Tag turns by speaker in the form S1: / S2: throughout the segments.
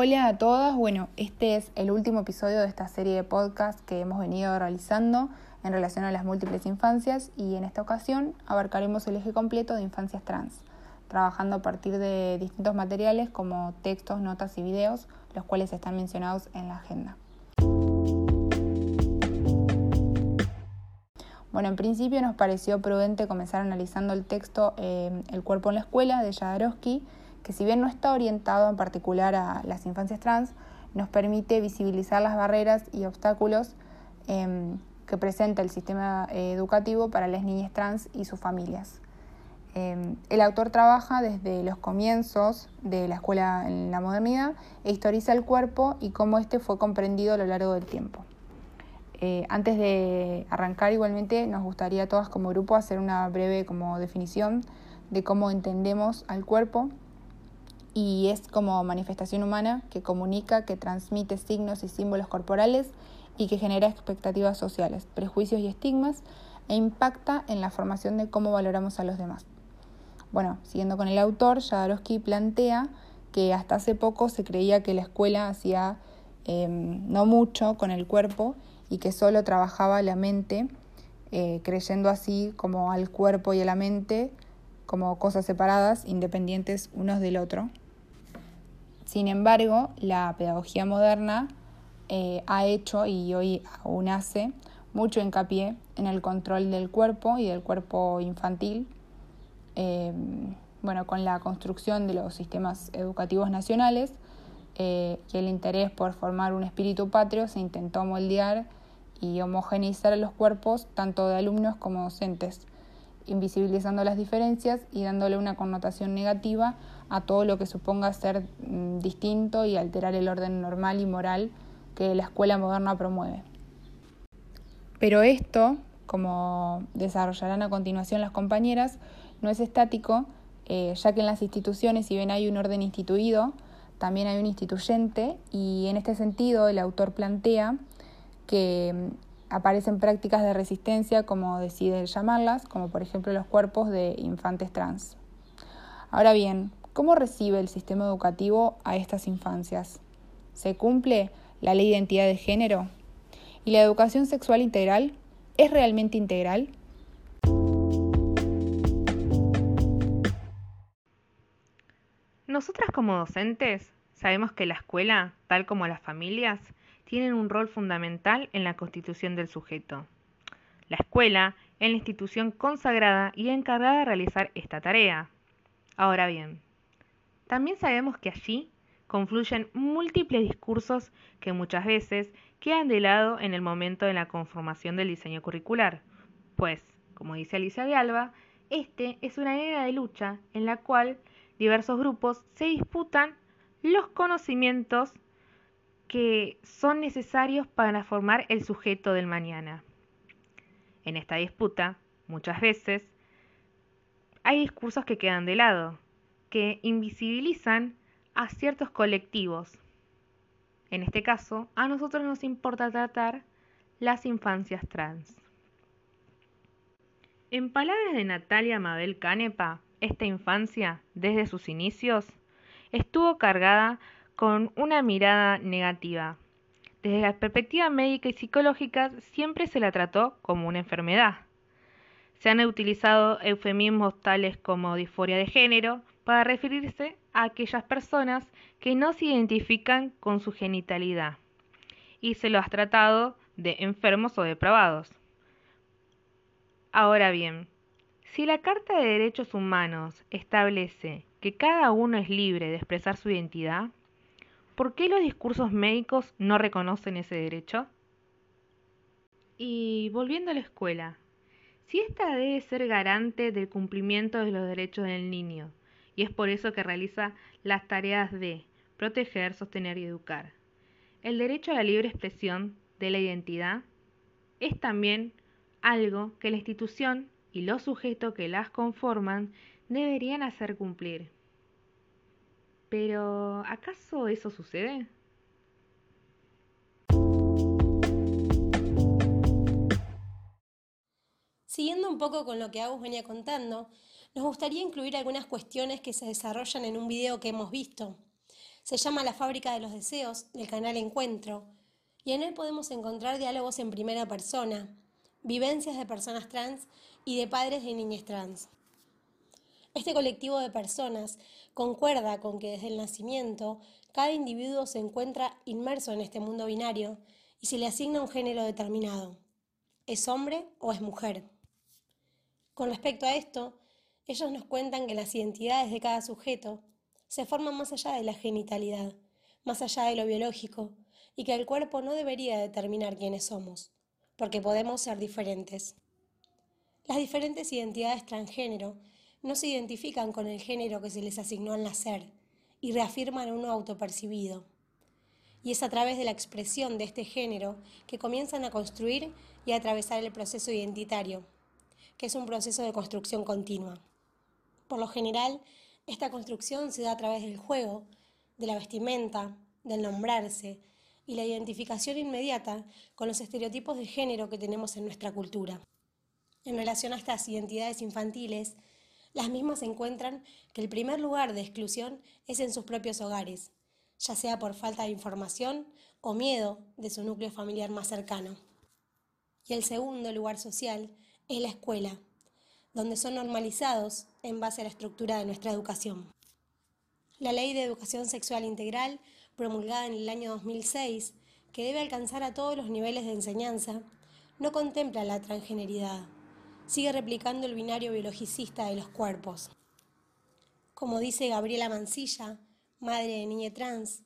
S1: Hola a todas, bueno, este es el último episodio de esta serie de podcast que hemos venido realizando en relación a las múltiples infancias y en esta ocasión abarcaremos el eje completo de infancias trans, trabajando a partir de distintos materiales como textos, notas y videos, los cuales están mencionados en la agenda. Bueno, en principio nos pareció prudente comenzar analizando el texto eh, El cuerpo en la escuela de Jodorowsky, que si bien no está orientado en particular a las infancias trans, nos permite visibilizar las barreras y obstáculos em, que presenta el sistema eh, educativo para las niñas trans y sus familias. Em, el autor trabaja desde los comienzos de la escuela en la modernidad e historiza el cuerpo y cómo éste fue comprendido a lo largo del tiempo. Eh, antes de arrancar, igualmente, nos gustaría a todas como grupo hacer una breve como definición de cómo entendemos al cuerpo y es como manifestación humana que comunica, que transmite signos y símbolos corporales y que genera expectativas sociales, prejuicios y estigmas e impacta en la formación de cómo valoramos a los demás. Bueno, siguiendo con el autor, Jodorowsky plantea que hasta hace poco se creía que la escuela hacía em, no mucho con el cuerpo y que solo trabajaba la mente, eh, creyendo así como al cuerpo y a la mente como cosas separadas, independientes unos del otro. Sin embargo, la pedagogía moderna eh, ha hecho y hoy aún hace mucho hincapié en el control del cuerpo y del cuerpo infantil, eh, bueno, con la construcción de los sistemas educativos nacionales eh, y el interés por formar un espíritu patrio se intentó moldear y homogeneizar los cuerpos tanto de alumnos como docentes, invisibilizando las diferencias y dándole una connotación negativa a todo lo que suponga ser mm, distinto y alterar el orden normal y moral que la escuela moderna promueve. Pero esto, como desarrollarán a continuación las compañeras, no es estático, eh, ya que en las instituciones, si bien hay un orden instituido, también hay un instituyente y en este sentido el autor plantea que mm, aparecen prácticas de resistencia, como decide llamarlas, como por ejemplo los cuerpos de infantes trans. Ahora bien, ¿Cómo recibe el sistema educativo a estas infancias? ¿Se cumple la ley de identidad de género? ¿Y la educación sexual integral es realmente integral?
S2: Nosotras como docentes sabemos que la escuela, tal como las familias, tienen un rol fundamental en la constitución del sujeto. La escuela es la institución consagrada y encargada de realizar esta tarea. Ahora bien, también sabemos que allí confluyen múltiples discursos que muchas veces quedan de lado en el momento de la conformación del diseño curricular, pues, como dice Alicia de Alba, este es una era de lucha en la cual diversos grupos se disputan los conocimientos que son necesarios para formar el sujeto del mañana. En esta disputa, muchas veces, hay discursos que quedan de lado, que invisibilizan a ciertos colectivos. En este caso, a nosotros nos importa tratar las infancias trans. En palabras de Natalia Mabel Canepa, esta infancia, desde sus inicios, estuvo cargada con una mirada negativa. Desde la perspectiva médica y psicológica siempre se la trató como una enfermedad. Se han utilizado eufemismos tales como disforia de género, para referirse a aquellas personas que no se identifican con su genitalidad y se lo has tratado de enfermos o depravados. Ahora bien, si la Carta de Derechos Humanos establece que cada uno es libre de expresar su identidad, ¿por qué los discursos médicos no reconocen ese derecho? Y volviendo a la escuela, si ésta debe ser garante del cumplimiento de los derechos del niño y es por eso que realiza las tareas de proteger, sostener y educar. El derecho a la libre expresión de la identidad es también algo que la institución y los sujetos que las conforman deberían hacer cumplir. Pero, ¿acaso eso sucede?
S3: Siguiendo un poco con lo que Agus venía contando, nos gustaría incluir algunas cuestiones que se desarrollan en un video que hemos visto. Se llama La fábrica de los deseos del canal Encuentro y en él podemos encontrar diálogos en primera persona, vivencias de personas trans y de padres de niñas trans. Este colectivo de personas concuerda con que desde el nacimiento cada individuo se encuentra inmerso en este mundo binario y se le asigna un género determinado. ¿Es hombre o es mujer? Con respecto a esto, ellos nos cuentan que las identidades de cada sujeto se forman más allá de la genitalidad, más allá de lo biológico, y que el cuerpo no debería determinar quiénes somos, porque podemos ser diferentes. Las diferentes identidades transgénero no se identifican con el género que se les asignó al nacer y reafirman uno autopercibido. Y es a través de la expresión de este género que comienzan a construir y a atravesar el proceso identitario, que es un proceso de construcción continua. Por lo general, esta construcción se da a través del juego, de la vestimenta, del nombrarse y la identificación inmediata con los estereotipos de género que tenemos en nuestra cultura. En relación a estas identidades infantiles, las mismas encuentran que el primer lugar de exclusión es en sus propios hogares, ya sea por falta de información o miedo de su núcleo familiar más cercano. Y el segundo lugar social es la escuela, donde son normalizados en base a la estructura de nuestra educación. La Ley de Educación Sexual Integral, promulgada en el año 2006, que debe alcanzar a todos los niveles de enseñanza, no contempla la transgeneridad, sigue replicando el binario biologicista de los cuerpos. Como dice Gabriela Mancilla, madre de niña trans,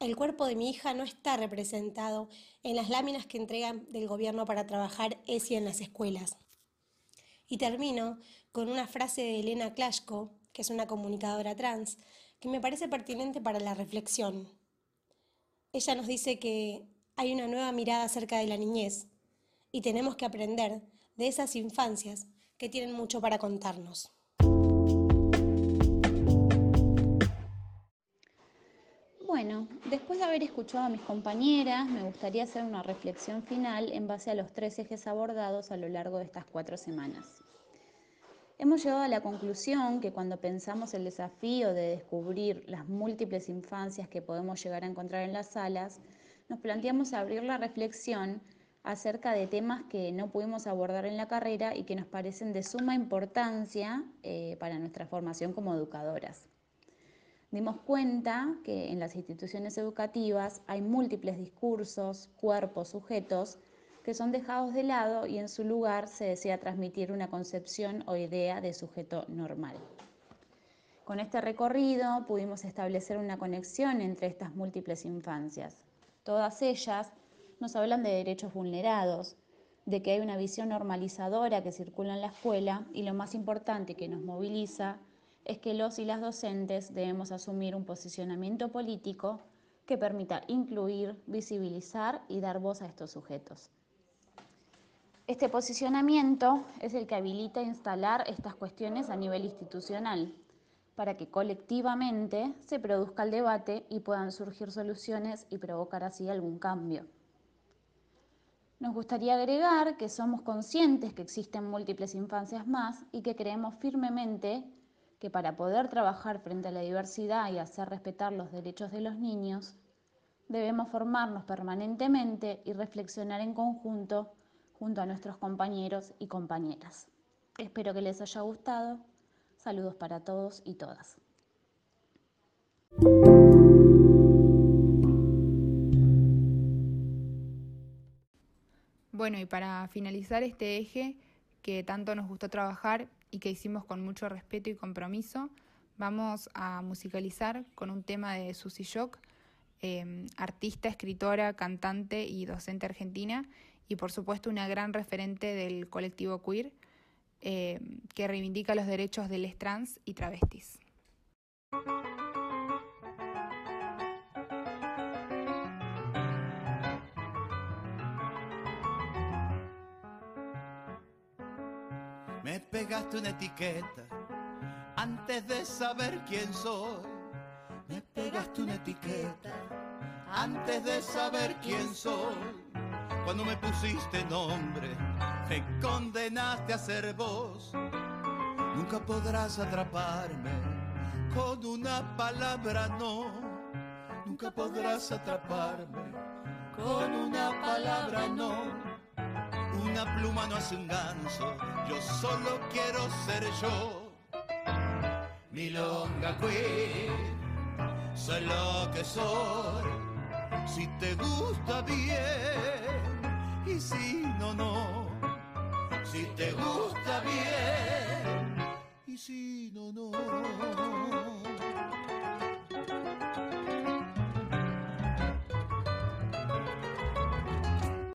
S3: el cuerpo de mi hija no está representado en las láminas que entregan del gobierno para trabajar ESI en las escuelas. Y termino con una frase de Elena Klashko, que es una comunicadora trans, que me parece pertinente para la reflexión. Ella nos dice que hay una nueva mirada acerca de la niñez y tenemos que aprender de esas infancias que tienen mucho para contarnos.
S4: Bueno, después de haber escuchado a mis compañeras, me gustaría hacer una reflexión final en base a los tres ejes abordados a lo largo de estas cuatro semanas. Hemos llegado a la conclusión que cuando pensamos el desafío de descubrir las múltiples infancias que podemos llegar a encontrar en las salas, nos planteamos abrir la reflexión acerca de temas que no pudimos abordar en la carrera y que nos parecen de suma importancia eh, para nuestra formación como educadoras. Dimos cuenta que en las instituciones educativas hay múltiples discursos, cuerpos, sujetos que son dejados de lado y en su lugar se desea transmitir una concepción o idea de sujeto normal. Con este recorrido pudimos establecer una conexión entre estas múltiples infancias. Todas ellas nos hablan de derechos vulnerados, de que hay una visión normalizadora que circula en la escuela y lo más importante que nos moviliza es que los y las docentes debemos asumir un posicionamiento político que permita incluir, visibilizar y dar voz a estos sujetos. Este posicionamiento es el que habilita instalar estas cuestiones a nivel institucional para que colectivamente se produzca el debate y puedan surgir soluciones y provocar así algún cambio. Nos gustaría agregar que somos conscientes que existen múltiples infancias más y que creemos firmemente que para poder trabajar frente a la diversidad y hacer respetar los derechos de los niños, debemos formarnos permanentemente y reflexionar en conjunto junto a nuestros compañeros y compañeras. Espero que les haya gustado. Saludos para todos y todas.
S1: Bueno, y para finalizar este eje que tanto nos gustó trabajar y que hicimos con mucho respeto y compromiso, vamos a musicalizar con un tema de Susy Shock, eh, artista, escritora, cantante y docente argentina, y por supuesto una gran referente del colectivo queer eh, que reivindica los derechos de les trans y travestis.
S5: Me pegaste una etiqueta antes de saber quién soy. Me pegaste una etiqueta antes de saber quién soy cuando me pusiste nombre, me condenaste a ser vos. Nunca podrás atraparme con una palabra no. nunca podrás atraparme con una palabra no. Una pluma no hace un ganso, yo solo quiero ser yo. Milonga Queen, soy lo que soy, si te gusta bien y si no, no. Si te gusta bien y si no, no.